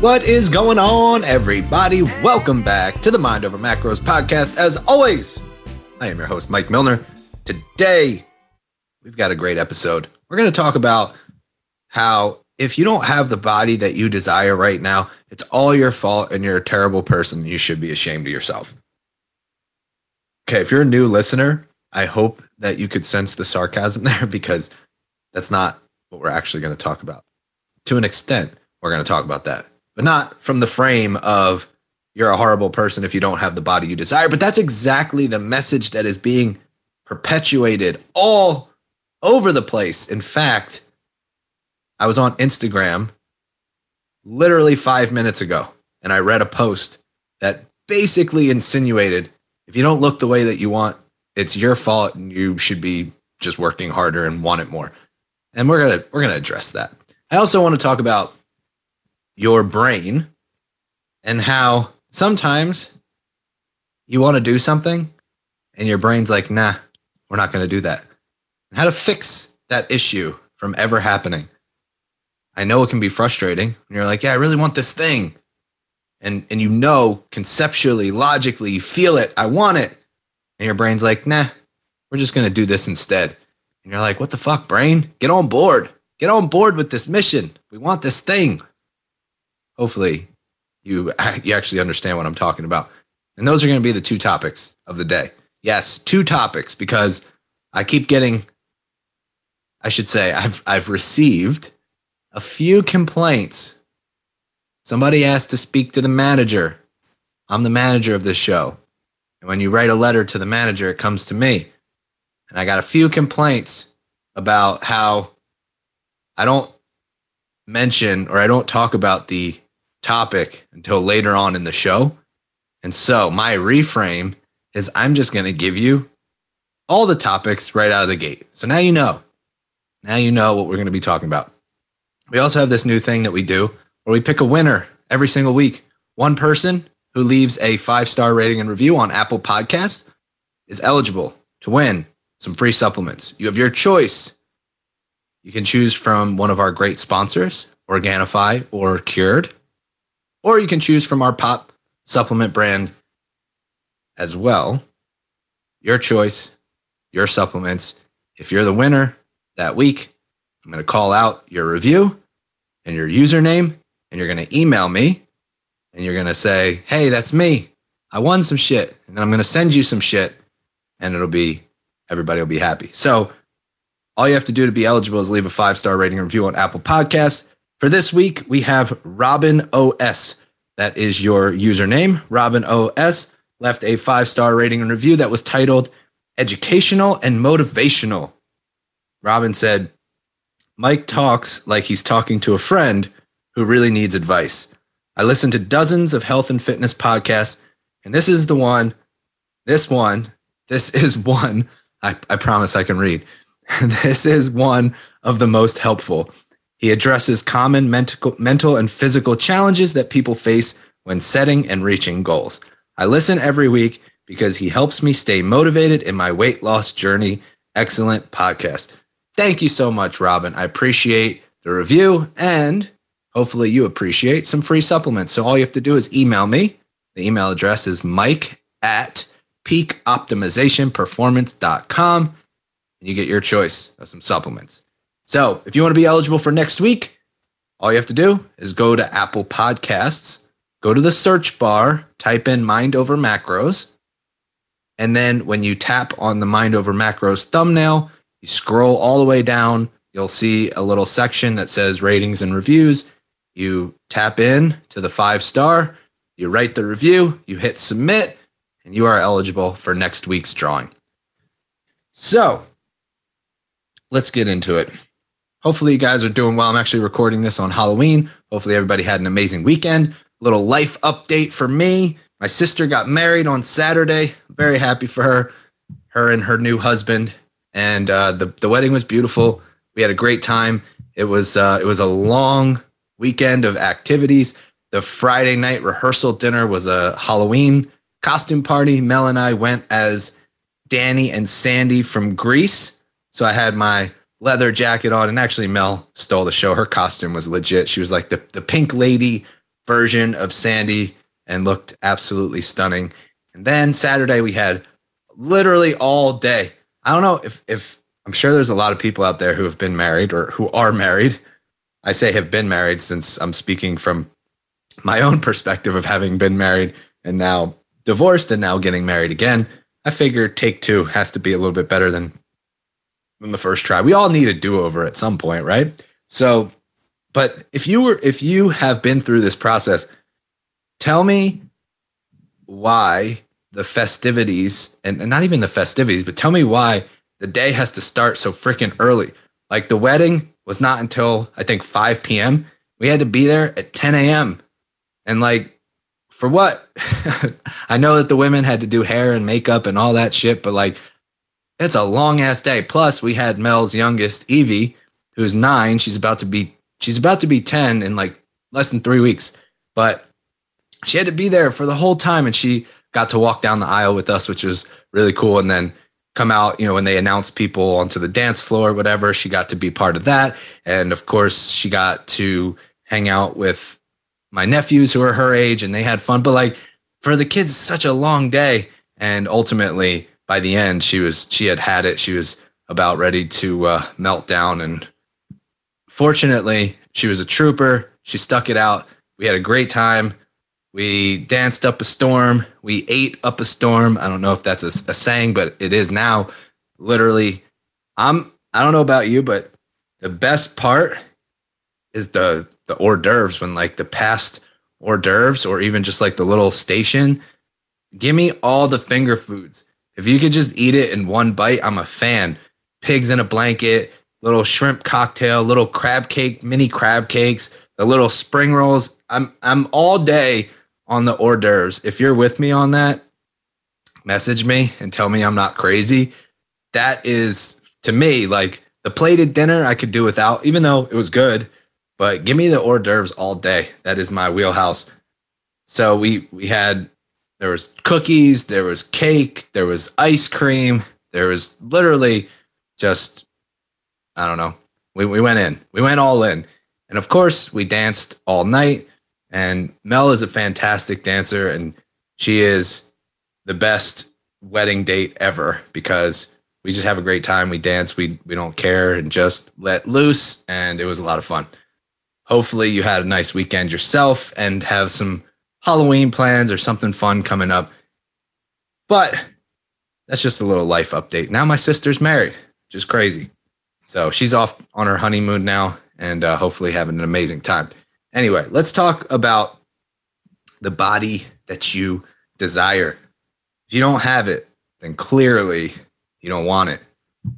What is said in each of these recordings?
What is going on, everybody? Welcome back to the Mind Over Macros podcast. As always, I am your host, Mike Milner. Today, we've got a great episode. We're going to talk about how if you don't have the body that you desire right now, it's all your fault and you're a terrible person. You should be ashamed of yourself. Okay, if you're a new listener, I hope that you could sense the sarcasm there because that's not what we're actually going to talk about. To an extent, we're going to talk about that, but not from the frame of you're a horrible person if you don't have the body you desire. But that's exactly the message that is being perpetuated all over the place. In fact, I was on Instagram literally five minutes ago and I read a post that basically insinuated if you don't look the way that you want, it's your fault and you should be just working harder and want it more. And we're gonna we're gonna address that. I also want to talk about your brain and how sometimes you want to do something and your brain's like, nah, we're not gonna do that. And how to fix that issue from ever happening. I know it can be frustrating. And you're like, yeah, I really want this thing. And and you know conceptually, logically, you feel it, I want it. And your brain's like, nah, we're just gonna do this instead. And you're like, what the fuck, brain? Get on board. Get on board with this mission. We want this thing. Hopefully, you you actually understand what I'm talking about. And those are going to be the two topics of the day. Yes, two topics because I keep getting I should say I've I've received a few complaints. Somebody asked to speak to the manager. I'm the manager of this show. And when you write a letter to the manager, it comes to me. And I got a few complaints about how I don't mention or I don't talk about the topic until later on in the show. And so my reframe is I'm just going to give you all the topics right out of the gate. So now you know. Now you know what we're going to be talking about. We also have this new thing that we do where we pick a winner every single week. One person who leaves a five star rating and review on Apple Podcasts is eligible to win some free supplements. You have your choice. You can choose from one of our great sponsors, Organifi or Cured, or you can choose from our pop supplement brand as well. Your choice, your supplements. If you're the winner that week, I'm going to call out your review and your username, and you're going to email me and you're going to say, Hey, that's me. I won some shit. And then I'm going to send you some shit, and it'll be, everybody will be happy. So, all you have to do to be eligible is leave a five star rating review on Apple Podcasts. For this week, we have Robin OS. That is your username. Robin OS left a five star rating and review that was titled Educational and Motivational. Robin said, Mike talks like he's talking to a friend who really needs advice. I listen to dozens of health and fitness podcasts, and this is the one, this one, this is one, I, I promise I can read. this is one of the most helpful. He addresses common mental, mental and physical challenges that people face when setting and reaching goals. I listen every week because he helps me stay motivated in my weight loss journey. Excellent podcast. Thank you so much, Robin. I appreciate the review and hopefully you appreciate some free supplements. So all you have to do is email me. The email address is mike at peakoptimizationperformance.com and you get your choice of some supplements. So if you want to be eligible for next week, all you have to do is go to Apple Podcasts, go to the search bar, type in Mind Over Macros. And then when you tap on the Mind Over Macros thumbnail, you scroll all the way down, you'll see a little section that says ratings and reviews. You tap in to the five star, you write the review, you hit submit, and you are eligible for next week's drawing. So let's get into it. Hopefully, you guys are doing well. I'm actually recording this on Halloween. Hopefully, everybody had an amazing weekend. Little life update for me. My sister got married on Saturday. Very happy for her, her and her new husband and uh, the the wedding was beautiful. We had a great time. It was uh, it was a long weekend of activities. The Friday night rehearsal dinner was a Halloween costume party. Mel and I went as Danny and Sandy from Grease. So I had my leather jacket on, and actually Mel stole the show. Her costume was legit. She was like the the pink lady version of Sandy and looked absolutely stunning. And then Saturday we had literally all day. I don't know if if I'm sure there's a lot of people out there who have been married or who are married. I say have been married since I'm speaking from my own perspective of having been married and now divorced and now getting married again. I figure take two has to be a little bit better than than the first try. We all need a do-over at some point, right? So, but if you were if you have been through this process, tell me why the festivities and, and not even the festivities, but tell me why the day has to start so freaking early. Like the wedding was not until I think 5 p.m. We had to be there at 10 a.m. And like, for what? I know that the women had to do hair and makeup and all that shit, but like, it's a long ass day. Plus, we had Mel's youngest, Evie, who's nine. She's about to be she's about to be 10 in like less than three weeks. But she had to be there for the whole time and she got to walk down the aisle with us, which was really cool. And then come out, you know, when they announced people onto the dance floor, whatever, she got to be part of that. And of course, she got to hang out with my nephews who are her age and they had fun. But like for the kids, it's such a long day. And ultimately, by the end, she was she had had it. She was about ready to uh, melt down. And fortunately, she was a trooper. She stuck it out. We had a great time. We danced up a storm. We ate up a storm. I don't know if that's a, a saying, but it is now. Literally, I'm. I don't know about you, but the best part is the the hors d'oeuvres when like the past hors d'oeuvres or even just like the little station. Give me all the finger foods. If you could just eat it in one bite, I'm a fan. Pigs in a blanket, little shrimp cocktail, little crab cake, mini crab cakes, the little spring rolls. I'm I'm all day on the hors d'oeuvres. If you're with me on that, message me and tell me I'm not crazy. That is to me like the plated dinner I could do without, even though it was good. But give me the hors d'oeuvres all day. That is my wheelhouse. So we we had there was cookies, there was cake, there was ice cream, there was literally just I don't know. We we went in. We went all in. And of course, we danced all night. And Mel is a fantastic dancer and she is the best wedding date ever because we just have a great time. We dance, we we don't care and just let loose and it was a lot of fun. Hopefully you had a nice weekend yourself and have some Halloween plans or something fun coming up. But that's just a little life update. Now my sister's married, which is crazy. So she's off on her honeymoon now and uh, hopefully having an amazing time. Anyway, let's talk about the body that you desire. If you don't have it, then clearly you don't want it.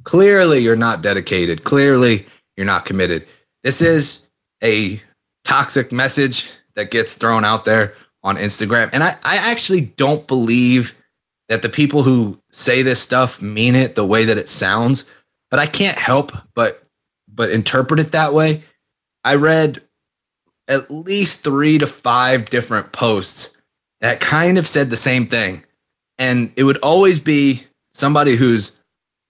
Clearly you're not dedicated. Clearly you're not committed. This is a toxic message that gets thrown out there on Instagram. And I, I actually don't believe that the people who say this stuff mean it the way that it sounds, but I can't help but but interpret it that way. I read at least 3 to 5 different posts that kind of said the same thing. And it would always be somebody who's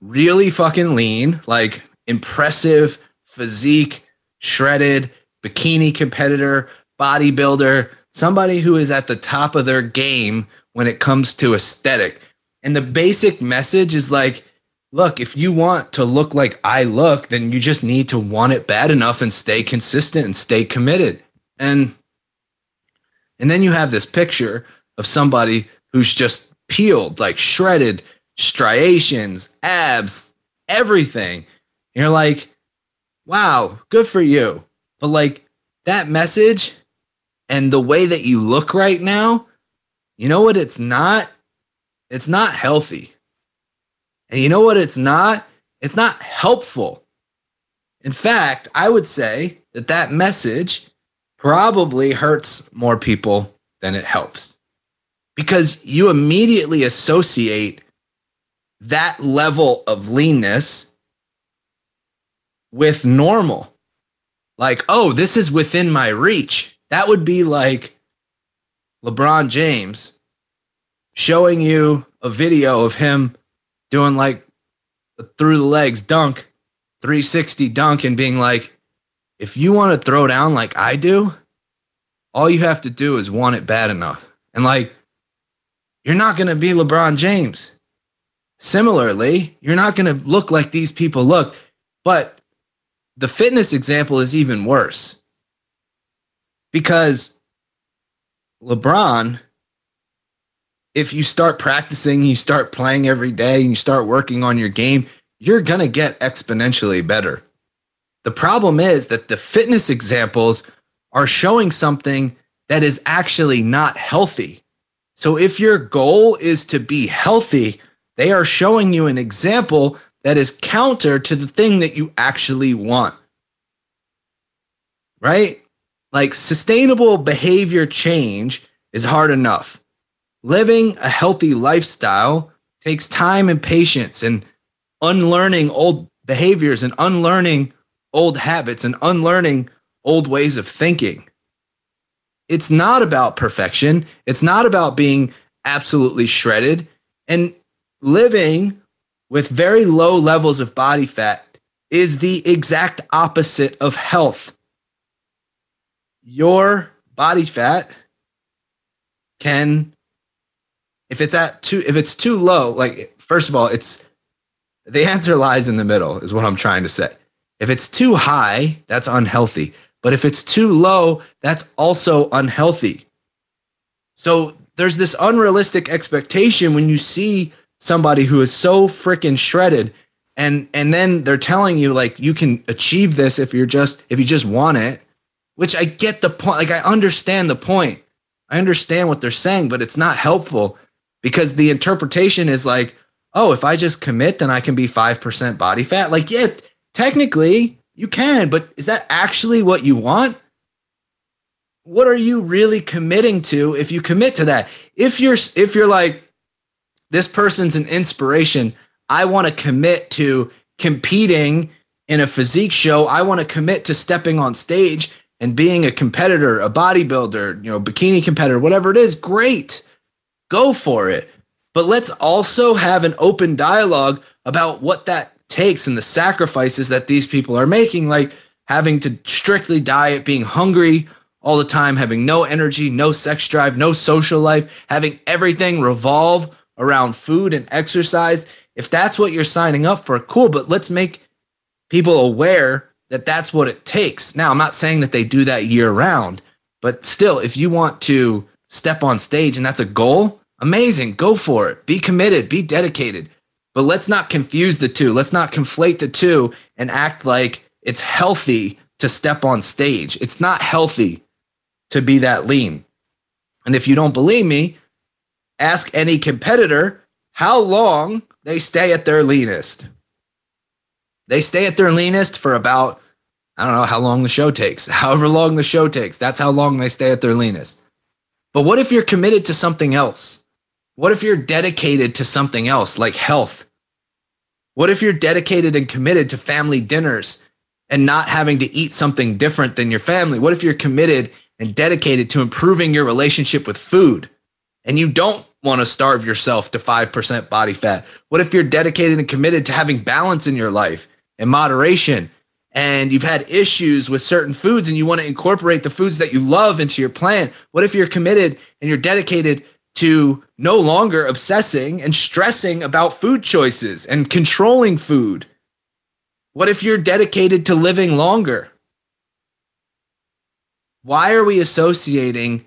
really fucking lean, like impressive physique, shredded, bikini competitor, bodybuilder, somebody who is at the top of their game when it comes to aesthetic. And the basic message is like, look, if you want to look like I look, then you just need to want it bad enough and stay consistent and stay committed. And and then you have this picture of somebody who's just peeled, like shredded, striations, abs, everything. And you're like, wow, good for you. But like that message and the way that you look right now, you know what it's not? It's not healthy. And you know what it's not? It's not helpful. In fact, I would say that that message probably hurts more people than it helps because you immediately associate that level of leanness with normal. Like, oh, this is within my reach. That would be like LeBron James showing you a video of him doing like a through the legs dunk, 360 dunk, and being like, if you want to throw down like I do, all you have to do is want it bad enough. And like, you're not going to be LeBron James. Similarly, you're not going to look like these people look. But the fitness example is even worse because LeBron, if you start practicing, you start playing every day, and you start working on your game, you're going to get exponentially better. The problem is that the fitness examples are showing something that is actually not healthy. So if your goal is to be healthy, they are showing you an example that is counter to the thing that you actually want. Right? Like sustainable behavior change is hard enough. Living a healthy lifestyle takes time and patience and unlearning old behaviors and unlearning old habits and unlearning old ways of thinking. It's not about perfection. It's not about being absolutely shredded. And living with very low levels of body fat is the exact opposite of health. Your body fat can if it's at too if it's too low like first of all it's the answer lies in the middle is what i'm trying to say. If it's too high that's unhealthy. But if it's too low, that's also unhealthy. So there's this unrealistic expectation when you see somebody who is so freaking shredded and and then they're telling you like you can achieve this if you're just if you just want it, which I get the point like I understand the point. I understand what they're saying, but it's not helpful because the interpretation is like, oh, if I just commit, then I can be 5% body fat. Like, yeah, technically, you can, but is that actually what you want? What are you really committing to if you commit to that? If you're if you're like this person's an inspiration, I want to commit to competing in a physique show. I want to commit to stepping on stage and being a competitor, a bodybuilder, you know, bikini competitor, whatever it is, great. Go for it. But let's also have an open dialogue about what that takes and the sacrifices that these people are making, like having to strictly diet, being hungry all the time, having no energy, no sex drive, no social life, having everything revolve around food and exercise. If that's what you're signing up for, cool, but let's make people aware that that's what it takes. Now, I'm not saying that they do that year round, but still, if you want to step on stage and that's a goal, amazing, go for it. Be committed, be dedicated. But let's not confuse the two. Let's not conflate the two and act like it's healthy to step on stage. It's not healthy to be that lean. And if you don't believe me, ask any competitor how long they stay at their leanest. They stay at their leanest for about, I don't know how long the show takes, however long the show takes. That's how long they stay at their leanest. But what if you're committed to something else? What if you're dedicated to something else like health? What if you're dedicated and committed to family dinners and not having to eat something different than your family? What if you're committed and dedicated to improving your relationship with food and you don't want to starve yourself to 5% body fat? What if you're dedicated and committed to having balance in your life and moderation and you've had issues with certain foods and you want to incorporate the foods that you love into your plan? What if you're committed and you're dedicated to no longer obsessing and stressing about food choices and controlling food? What if you're dedicated to living longer? Why are we associating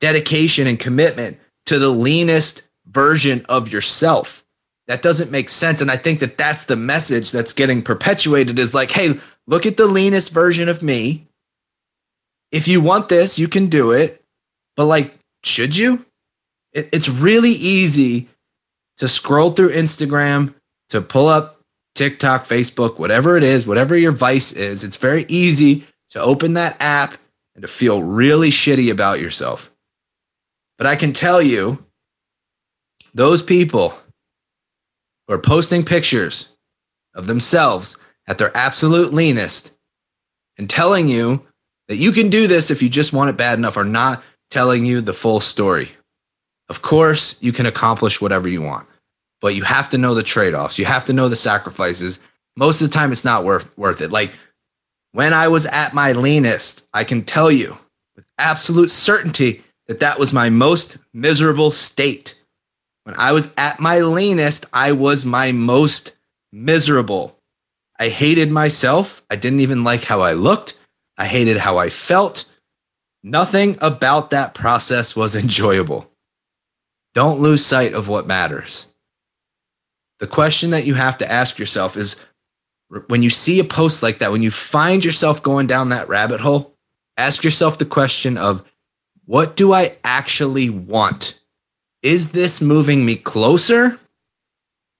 dedication and commitment to the leanest version of yourself? That doesn't make sense. And I think that that's the message that's getting perpetuated is like, hey, look at the leanest version of me. If you want this, you can do it. But like, should you? it, it's really easy to scroll through Instagram, to pull up TikTok, Facebook, whatever it is, whatever your vice is. It's very easy to open that app and to feel really shitty about yourself. But I can tell you, those people who are posting pictures of themselves at their absolute leanest and telling you that you can do this if you just want it bad enough are not telling you the full story. Of course, you can accomplish whatever you want, but you have to know the trade offs. You have to know the sacrifices. Most of the time, it's not worth, worth it. Like when I was at my leanest, I can tell you with absolute certainty that that was my most miserable state. When I was at my leanest, I was my most miserable. I hated myself. I didn't even like how I looked. I hated how I felt. Nothing about that process was enjoyable. Don't lose sight of what matters. The question that you have to ask yourself is when you see a post like that, when you find yourself going down that rabbit hole, ask yourself the question of what do I actually want? Is this moving me closer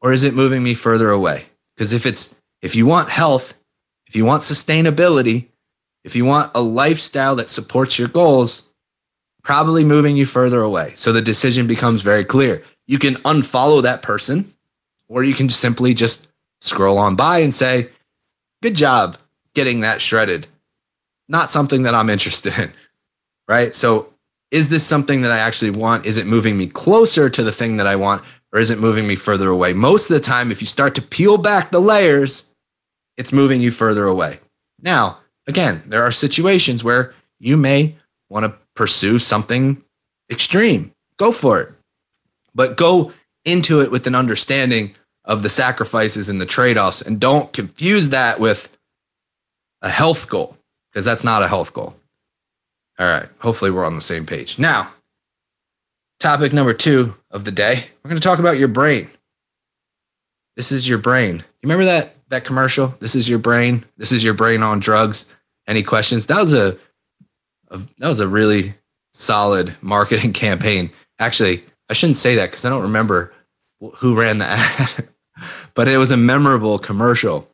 or is it moving me further away? Because if it's if you want health, if you want sustainability, if you want a lifestyle that supports your goals, probably moving you further away. So the decision becomes very clear. You can unfollow that person or you can simply just scroll on by and say, Good job getting that shredded. Not something that I'm interested in. Right. So, is this something that I actually want? Is it moving me closer to the thing that I want, or is it moving me further away? Most of the time, if you start to peel back the layers, it's moving you further away. Now, again, there are situations where you may want to pursue something extreme. Go for it. But go into it with an understanding of the sacrifices and the trade offs. And don't confuse that with a health goal, because that's not a health goal. All right. Hopefully, we're on the same page. Now, topic number two of the day we're going to talk about your brain. This is your brain. You remember that that commercial? This is your brain. This is your brain on drugs. Any questions? That was a, a that was a really solid marketing campaign. Actually, I shouldn't say that because I don't remember who ran the ad. but it was a memorable commercial.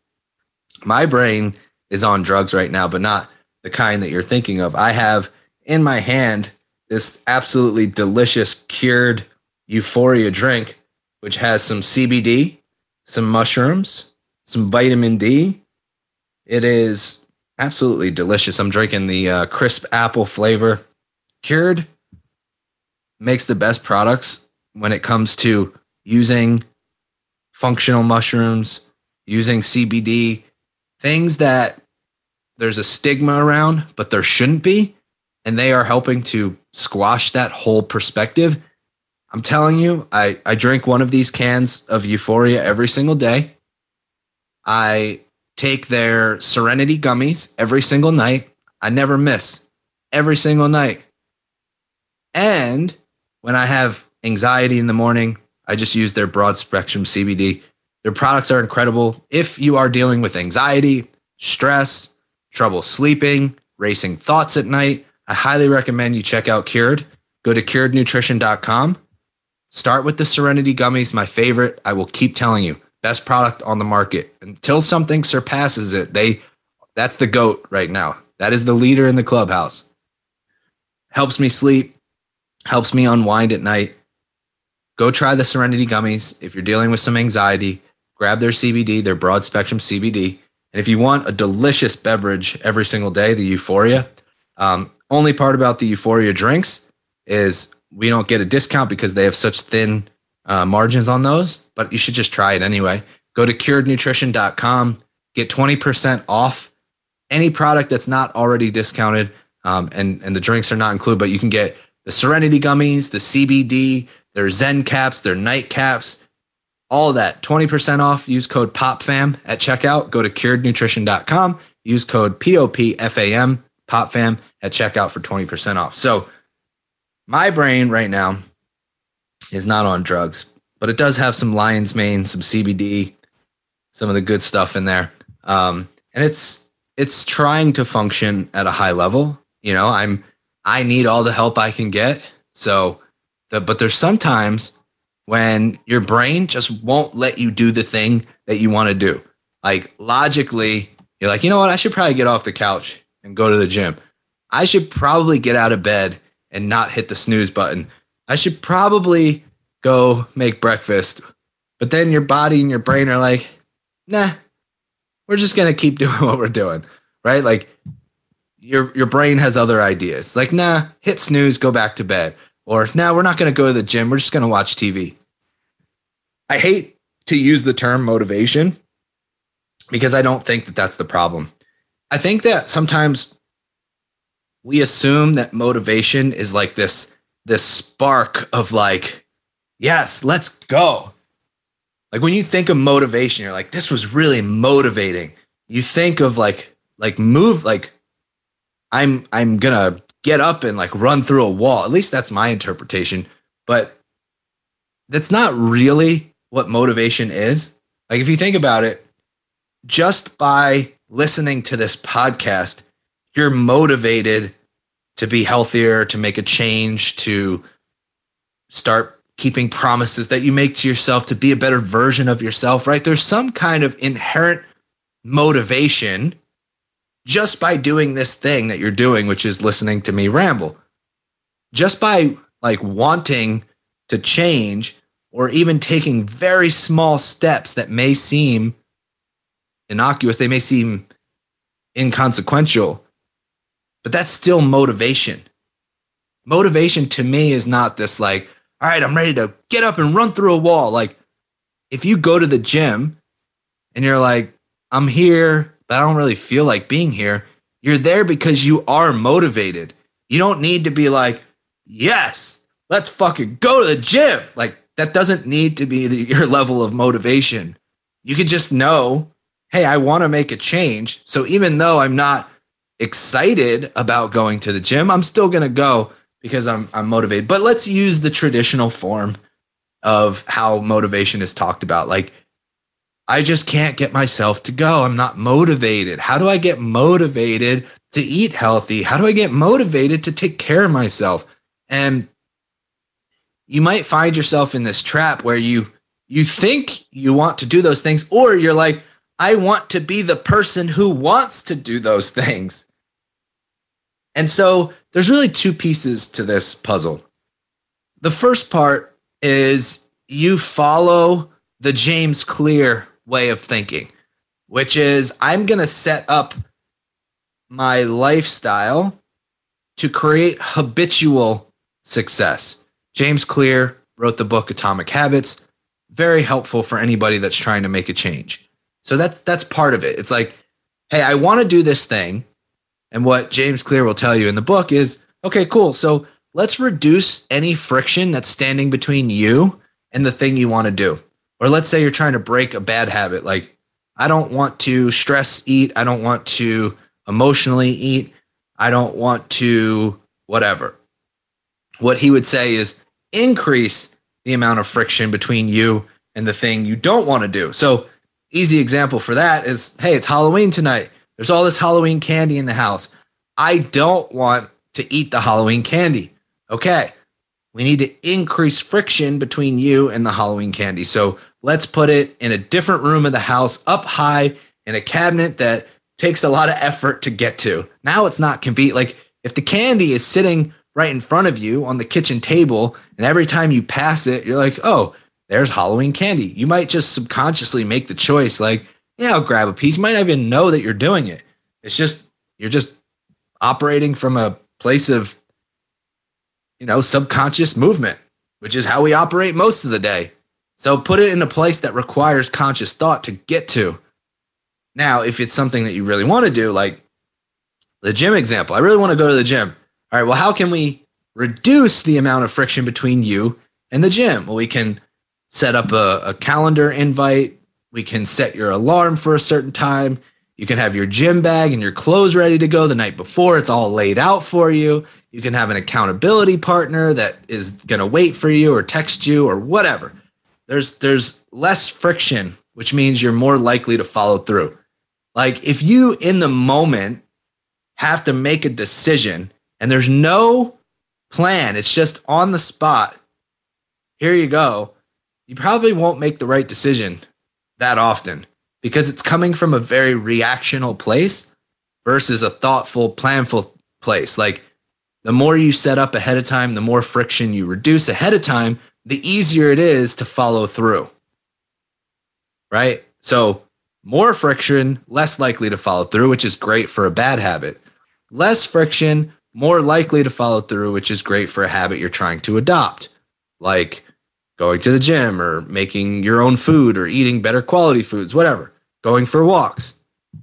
My brain is on drugs right now, but not the kind that you're thinking of. I have in my hand this absolutely delicious cured euphoria drink, which has some CBD, some mushrooms, some vitamin D. It is absolutely delicious. I'm drinking the uh, crisp apple flavor. Cured makes the best products when it comes to using functional mushrooms, using CBD, things that there's a stigma around, but there shouldn't be. And they are helping to squash that whole perspective. I'm telling you, I, I drink one of these cans of Euphoria every single day. I take their Serenity gummies every single night. I never miss every single night. And when I have anxiety in the morning, I just use their broad spectrum CBD. Their products are incredible. If you are dealing with anxiety, stress, trouble sleeping, racing thoughts at night, I highly recommend you check out Cured. Go to curednutrition.com. Start with the Serenity Gummies, my favorite. I will keep telling you, best product on the market. Until something surpasses it, they that's the goat right now. That is the leader in the clubhouse. Helps me sleep, helps me unwind at night go try the Serenity gummies. If you're dealing with some anxiety, grab their CBD, their broad spectrum CBD. And if you want a delicious beverage every single day, the Euphoria, um, only part about the Euphoria drinks is we don't get a discount because they have such thin uh, margins on those, but you should just try it anyway. Go to curednutrition.com, get 20% off any product that's not already discounted. Um, and, and the drinks are not included, but you can get the Serenity gummies, the CBD, their Zen caps, their night caps, all that 20% off. Use code POPFAM at checkout. Go to curednutrition.com. Use code POPFAM, POPFAM at checkout for 20% off. So my brain right now is not on drugs, but it does have some lion's mane, some CBD, some of the good stuff in there. Um, and it's it's trying to function at a high level. You know, I'm I need all the help I can get. So but there's sometimes when your brain just won't let you do the thing that you want to do. Like logically, you're like, you know what? I should probably get off the couch and go to the gym. I should probably get out of bed and not hit the snooze button. I should probably go make breakfast. But then your body and your brain are like, nah, we're just going to keep doing what we're doing. Right. Like your, your brain has other ideas. Like, nah, hit snooze, go back to bed. Or, now we're not going to go to the gym. We're just going to watch TV. I hate to use the term motivation because I don't think that that's the problem. I think that sometimes we assume that motivation is like this this spark of like, yes, let's go. Like when you think of motivation, you're like, this was really motivating. You think of like like move like I'm I'm gonna get up and like run through a wall. At least that's my interpretation. But that's not really what motivation is. Like if you think about it, just by listening to this podcast, you're motivated to be healthier, to make a change, to start keeping promises that you make to yourself to be a better version of yourself, right? There's some kind of inherent motivation just by doing this thing that you're doing, which is listening to me ramble. Just by like wanting to change or even taking very small steps that may seem innocuous, they may seem inconsequential, but that's still motivation. Motivation to me is not this like, all right, I'm ready to get up and run through a wall. Like, if you go to the gym and you're like, I'm here, but I don't really feel like being here, you're there because you are motivated. You don't need to be like, yes, let's fucking go to the gym. Like, that doesn't need to be the, your level of motivation. You can just know, hey, I want to make a change. So even though I'm not excited about going to the gym, I'm still going to go because I'm I'm motivated. But let's use the traditional form of how motivation is talked about. Like I just can't get myself to go. I'm not motivated. How do I get motivated to eat healthy? How do I get motivated to take care of myself? And you might find yourself in this trap where you you think you want to do those things or you're like I want to be the person who wants to do those things. And so there's really two pieces to this puzzle. The first part is you follow the James Clear way of thinking, which is I'm going to set up my lifestyle to create habitual success. James Clear wrote the book Atomic Habits, very helpful for anybody that's trying to make a change. So that's that's part of it. It's like, hey, I want to do this thing. And what James Clear will tell you in the book is okay, cool. So let's reduce any friction that's standing between you and the thing you want to do. Or let's say you're trying to break a bad habit. Like, I don't want to stress eat. I don't want to emotionally eat. I don't want to whatever. What he would say is increase the amount of friction between you and the thing you don't want to do. So, easy example for that is hey, it's Halloween tonight. There's all this Halloween candy in the house. I don't want to eat the Halloween candy. Okay. We need to increase friction between you and the Halloween candy. So let's put it in a different room of the house, up high in a cabinet that takes a lot of effort to get to. Now it's not convenient. Like if the candy is sitting right in front of you on the kitchen table, and every time you pass it, you're like, oh, there's Halloween candy. You might just subconsciously make the choice, like, yeah, I'll grab a piece. You might not even know that you're doing it. It's just you're just operating from a place of you know subconscious movement, which is how we operate most of the day. So put it in a place that requires conscious thought to get to. Now, if it's something that you really want to do, like the gym example, I really want to go to the gym. All right, well, how can we reduce the amount of friction between you and the gym? Well, we can set up a, a calendar invite we can set your alarm for a certain time. You can have your gym bag and your clothes ready to go the night before. It's all laid out for you. You can have an accountability partner that is going to wait for you or text you or whatever. There's there's less friction, which means you're more likely to follow through. Like if you in the moment have to make a decision and there's no plan, it's just on the spot. Here you go. You probably won't make the right decision that often because it's coming from a very reactional place versus a thoughtful, planful place. Like the more you set up ahead of time, the more friction you reduce ahead of time, the easier it is to follow through. Right? So, more friction, less likely to follow through, which is great for a bad habit. Less friction, more likely to follow through, which is great for a habit you're trying to adopt. Like going to the gym or making your own food or eating better quality foods, whatever, going for walks.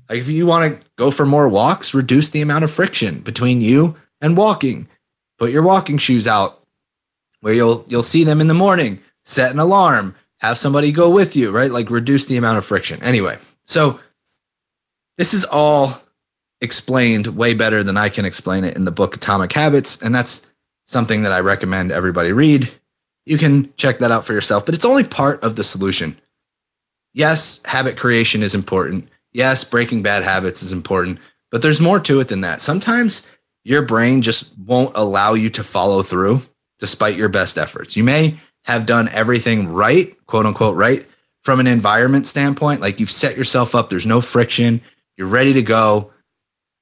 Like if you want to go for more walks, reduce the amount of friction between you and walking. Put your walking shoes out where you'll you'll see them in the morning. Set an alarm. Have somebody go with you, right? Like reduce the amount of friction. Anyway, so this is all explained way better than I can explain it in the book Atomic Habits, and that's something that I recommend everybody read. You can check that out for yourself, but it's only part of the solution. Yes, habit creation is important. Yes, breaking bad habits is important, but there's more to it than that. Sometimes your brain just won't allow you to follow through despite your best efforts. You may have done everything right, quote unquote, right, from an environment standpoint. Like you've set yourself up, there's no friction, you're ready to go.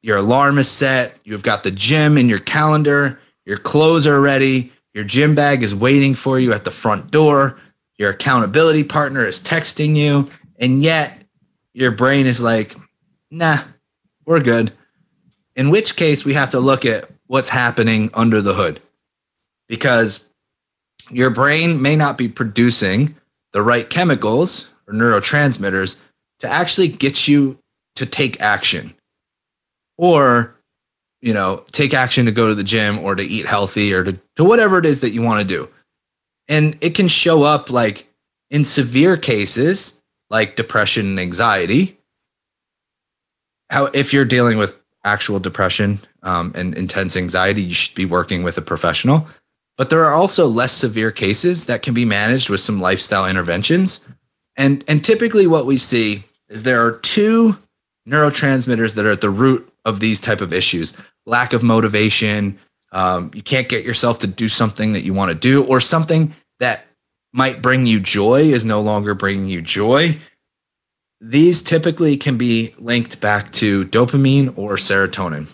Your alarm is set, you've got the gym in your calendar, your clothes are ready, your gym bag is waiting for you at the front door, your accountability partner is texting you, and yet your brain is like, nah, we're good. In which case, we have to look at what's happening under the hood. Because your brain may not be producing the right chemicals or neurotransmitters to actually get you to take action. Or you know take action to go to the gym or to eat healthy or to, to whatever it is that you want to do. And it can show up like in severe cases like depression and anxiety. How if you're dealing with actual depression um, and intense anxiety you should be working with a professional. But there are also less severe cases that can be managed with some lifestyle interventions. And and typically what we see is there are two neurotransmitters that are at the root of these type of issues. Lack of motivation um, you can't get yourself to do something that you want to do or something that might bring you joy is no longer bringing you joy. These typically can be linked back to dopamine or serotonin.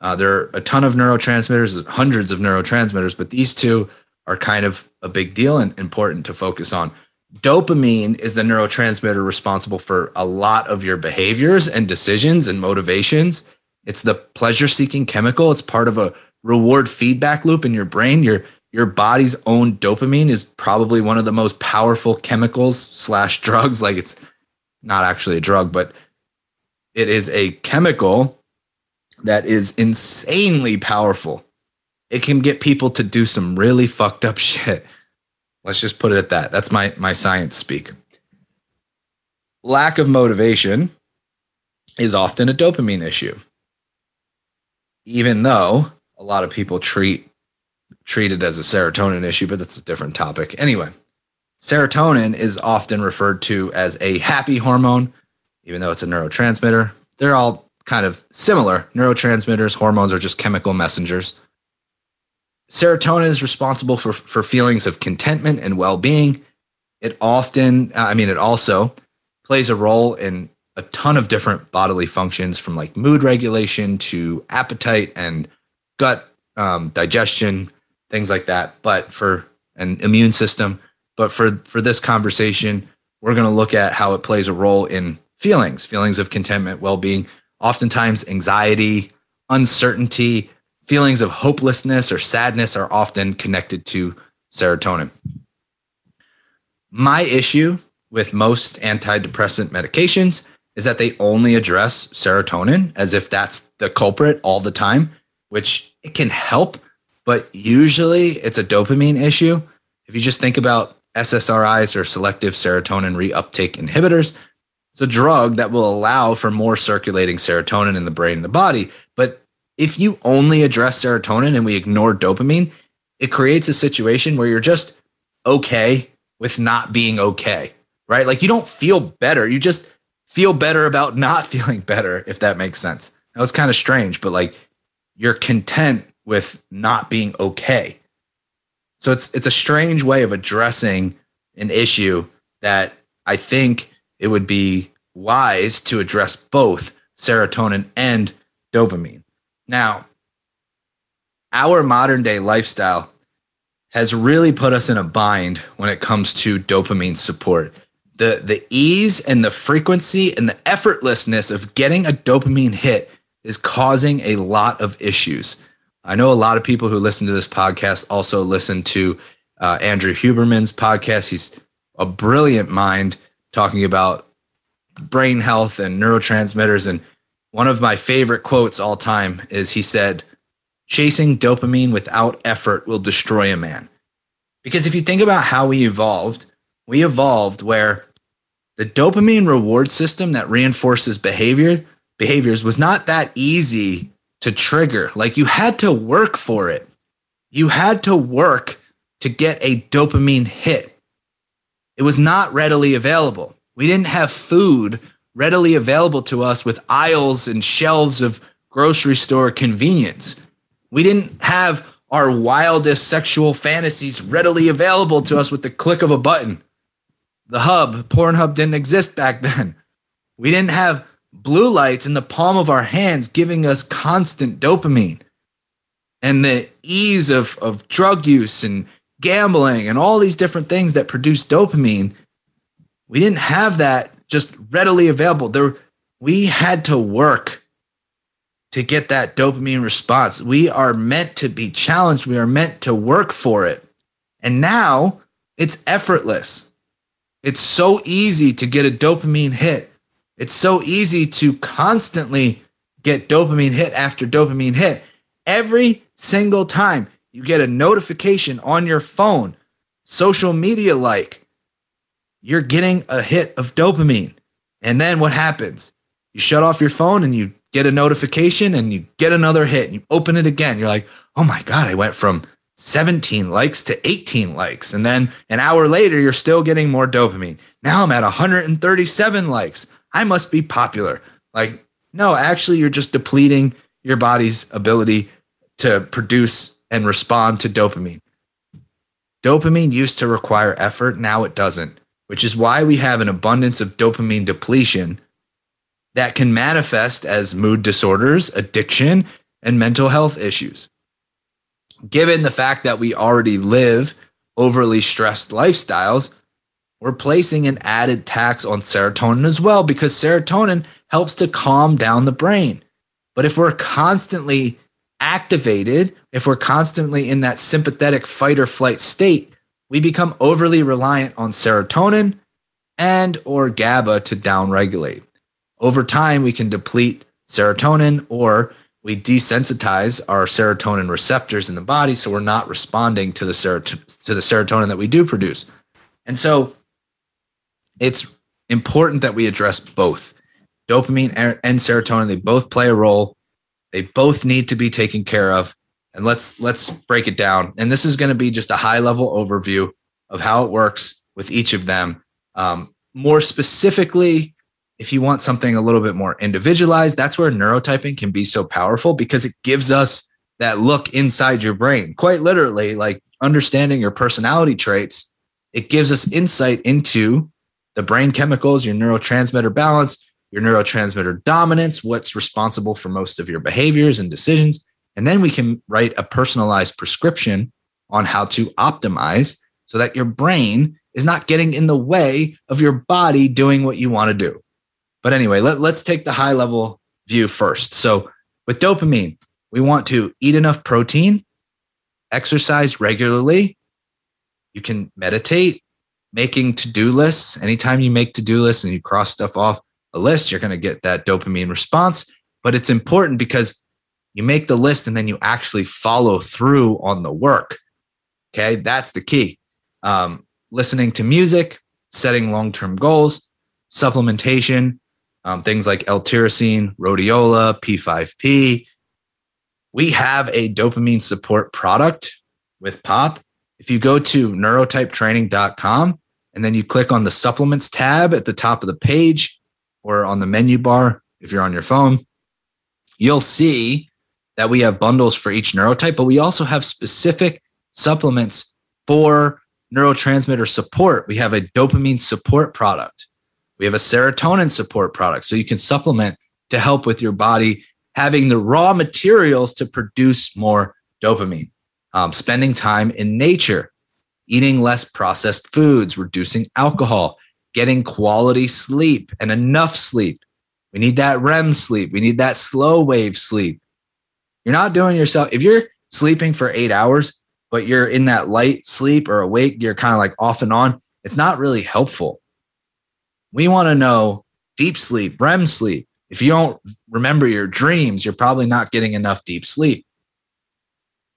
Uh, there are a ton of neurotransmitters hundreds of neurotransmitters but these two are kind of a big deal and important to focus on dopamine is the neurotransmitter responsible for a lot of your behaviors and decisions and motivations. It's the pleasure seeking chemical. It's part of a reward feedback loop in your brain. Your your body's own dopamine is probably one of the most powerful chemicals slash drugs. Like it's not actually a drug, but it is a chemical that is insanely powerful. It can get people to do some really fucked up shit. Let's just put it at that. That's my my science speak. Lack of motivation is often a dopamine issue. Even though a lot of people treat treat it as a serotonin issue, but that's a different topic. Anyway, serotonin is often referred to as a happy hormone, even though it's a neurotransmitter. They're all kind of similar. Neurotransmitters, hormones are just chemical messengers. Serotonin is responsible for, for feelings of contentment and well being. It often, I mean, it also plays a role in a ton of different bodily functions from like mood regulation to appetite and gut um, digestion, things like that. But for an immune system, but for for this conversation, we're going to look at how it plays a role in feelings, feelings of contentment, well being, oftentimes anxiety, uncertainty, feelings of hopelessness or sadness are often connected to serotonin. My issue with most antidepressant medications is that they only address serotonin as if that's the culprit all the time, which it can help, but usually it's a dopamine issue. If you just think about SSRIs or selective serotonin reuptake inhibitors, it's a drug that will allow for more circulating serotonin in the brain and the body, but if you only address serotonin and we ignore dopamine, it creates a situation where you're just okay with not being okay, right? Like you don't feel better. You just feel better about not feeling better, if that makes sense. That was kind of strange, but like you're content with not being okay. So it's it's a strange way of addressing an issue that I think it would be wise to address both serotonin and dopamine. Now, our modern day lifestyle has really put us in a bind when it comes to dopamine support. The, the ease and the frequency and the effortlessness of getting a dopamine hit is causing a lot of issues. I know a lot of people who listen to this podcast also listen to uh, Andrew Huberman's podcast. He's a brilliant mind talking about brain health and neurotransmitters and one of my favorite quotes all time is he said, chasing dopamine without effort will destroy a man. Because if you think about how we evolved, we evolved where the dopamine reward system that reinforces behavior behaviors was not that easy to trigger. Like you had to work for it. You had to work to get a dopamine hit. It was not readily available. We didn't have food readily available to us with aisles and shelves of grocery store convenience. We didn't have our wildest sexual fantasies readily available to us with the click of a button. The hub, Pornhub didn't exist back then. We didn't have blue lights in the palm of our hands giving us constant dopamine. And the ease of, of drug use and gambling and all these different things that produce dopamine, we didn't have that just readily available. There, we had to work to get that dopamine response. We are meant to be challenged. We are meant to work for it. And now it's effortless. It's so easy to get a dopamine hit. It's so easy to constantly get dopamine hit after dopamine hit. Every single time you get a notification on your phone, social media like, you're getting a hit of dopamine. And then what happens? You shut off your phone and you get a notification and you get another hit and you open it again. You're like, oh my God, I went from 17 likes to 18 likes. And then an hour later, you're still getting more dopamine. Now I'm at 137 likes. I must be popular. Like, no, actually, you're just depleting your body's ability to produce and respond to dopamine. Dopamine used to require effort, now it doesn't which is why we have an abundance of dopamine depletion that can manifest as mood disorders, addiction, and mental health issues. Given the fact that we already live overly stressed lifestyles, we're placing an added tax on serotonin as well because serotonin helps to calm down the brain. But if we're constantly activated, if we're constantly in that sympathetic fight or flight state, we become overly reliant on serotonin and or GABA to downregulate. Over time, we can deplete serotonin or we desensitize our serotonin receptors in the body so we're not responding to the serot- to the serotonin that we do produce. And so it's important that we address both. Dopamine and serotonin, they both play a role. They both need to be taken care of and let's let's break it down. And this is going to be just a high level overview of how it works with each of them. Um, more specifically, if you want something a little bit more individualized, that's where neurotyping can be so powerful because it gives us that look inside your brain. Quite literally, like understanding your personality traits, it gives us insight into the brain chemicals, your neurotransmitter balance, your neurotransmitter dominance, what's responsible for most of your behaviors and decisions and then we can write a personalized prescription on how to optimize so that your brain is not getting in the way of your body doing what you want to do. But anyway, let, let's take the high level view first. So, with dopamine, we want to eat enough protein, exercise regularly. You can meditate, making to do lists. Anytime you make to do lists and you cross stuff off a list, you're going to get that dopamine response. But it's important because you make the list and then you actually follow through on the work. Okay, that's the key. Um, listening to music, setting long term goals, supplementation, um, things like L-tyrosine, rhodiola, P5P. We have a dopamine support product with POP. If you go to neurotypetraining.com and then you click on the supplements tab at the top of the page or on the menu bar, if you're on your phone, you'll see that we have bundles for each neurotype, but we also have specific supplements for neurotransmitter support. We have a dopamine support product. We have a serotonin support product. So you can supplement to help with your body having the raw materials to produce more dopamine. Um, spending time in nature, eating less processed foods, reducing alcohol, getting quality sleep and enough sleep. We need that REM sleep. We need that slow wave sleep. You're not doing yourself, if you're sleeping for eight hours, but you're in that light sleep or awake, you're kind of like off and on, it's not really helpful. We want to know deep sleep, REM sleep. If you don't remember your dreams, you're probably not getting enough deep sleep.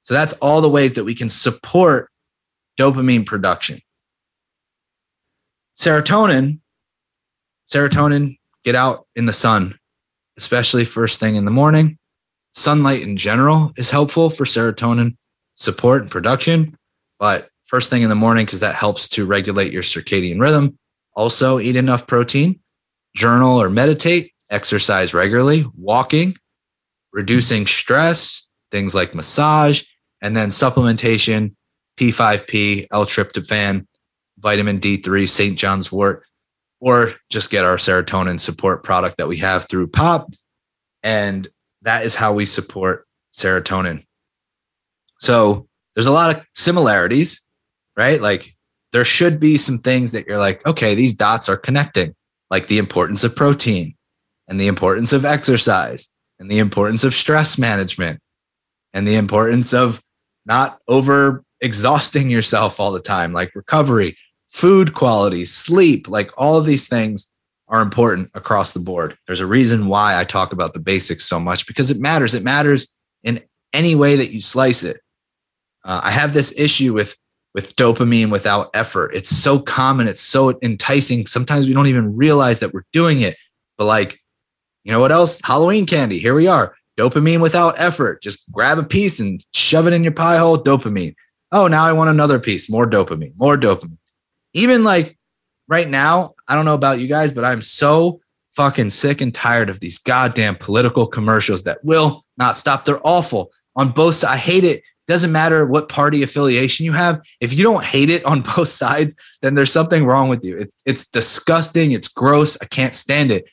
So that's all the ways that we can support dopamine production. Serotonin, serotonin, get out in the sun, especially first thing in the morning. Sunlight in general is helpful for serotonin support and production, but first thing in the morning, because that helps to regulate your circadian rhythm. Also, eat enough protein, journal or meditate, exercise regularly, walking, reducing stress, things like massage, and then supplementation, P5P, L-tryptophan, vitamin D3, St. John's wort, or just get our serotonin support product that we have through POP. And that is how we support serotonin. So there's a lot of similarities, right? Like there should be some things that you're like, okay, these dots are connecting, like the importance of protein and the importance of exercise and the importance of stress management and the importance of not over exhausting yourself all the time, like recovery, food quality, sleep, like all of these things are important across the board. There's a reason why I talk about the basics so much because it matters. It matters in any way that you slice it. Uh, I have this issue with with dopamine without effort. It's so common. It's so enticing. Sometimes we don't even realize that we're doing it. But like, you know what else? Halloween candy. Here we are. Dopamine without effort. Just grab a piece and shove it in your pie hole. Dopamine. Oh, now I want another piece. More dopamine. More dopamine. Even like right now, I don't know about you guys, but I'm so fucking sick and tired of these goddamn political commercials that will not stop. They're awful on both sides. I hate it doesn't matter what party affiliation you have. If you don't hate it on both sides, then there's something wrong with you. It's it's disgusting. It's gross. I can't stand it.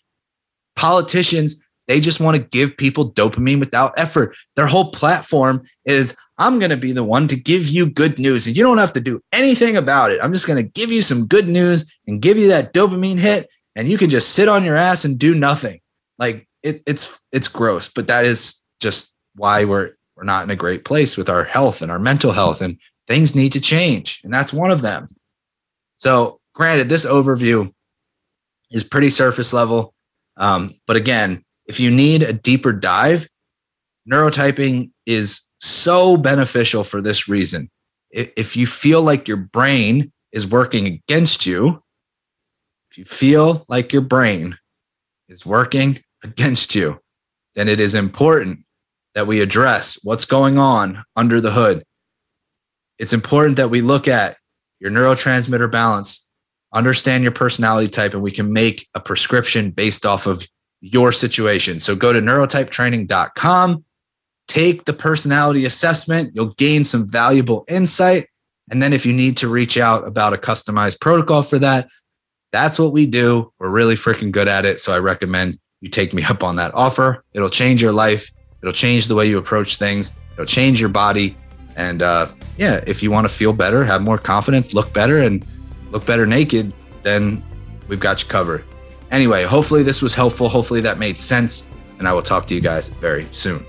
Politicians, they just want to give people dopamine without effort. Their whole platform is I'm going to be the one to give you good news and you don't have to do anything about it. I'm just going to give you some good news and give you that dopamine hit and you can just sit on your ass and do nothing. Like it, it's it's gross, but that is just why we're we're not in a great place with our health and our mental health, and things need to change. And that's one of them. So, granted, this overview is pretty surface level. Um, but again, if you need a deeper dive, neurotyping is so beneficial for this reason. If you feel like your brain is working against you, if you feel like your brain is working against you, then it is important that we address what's going on under the hood. It's important that we look at your neurotransmitter balance, understand your personality type, and we can make a prescription based off of your situation. So go to neurotypetraining.com, take the personality assessment. You'll gain some valuable insight. And then if you need to reach out about a customized protocol for that, that's what we do. We're really freaking good at it. So I recommend you take me up on that offer. It'll change your life It'll change the way you approach things. It'll change your body. And uh, yeah, if you want to feel better, have more confidence, look better, and look better naked, then we've got you covered. Anyway, hopefully this was helpful. Hopefully that made sense. And I will talk to you guys very soon.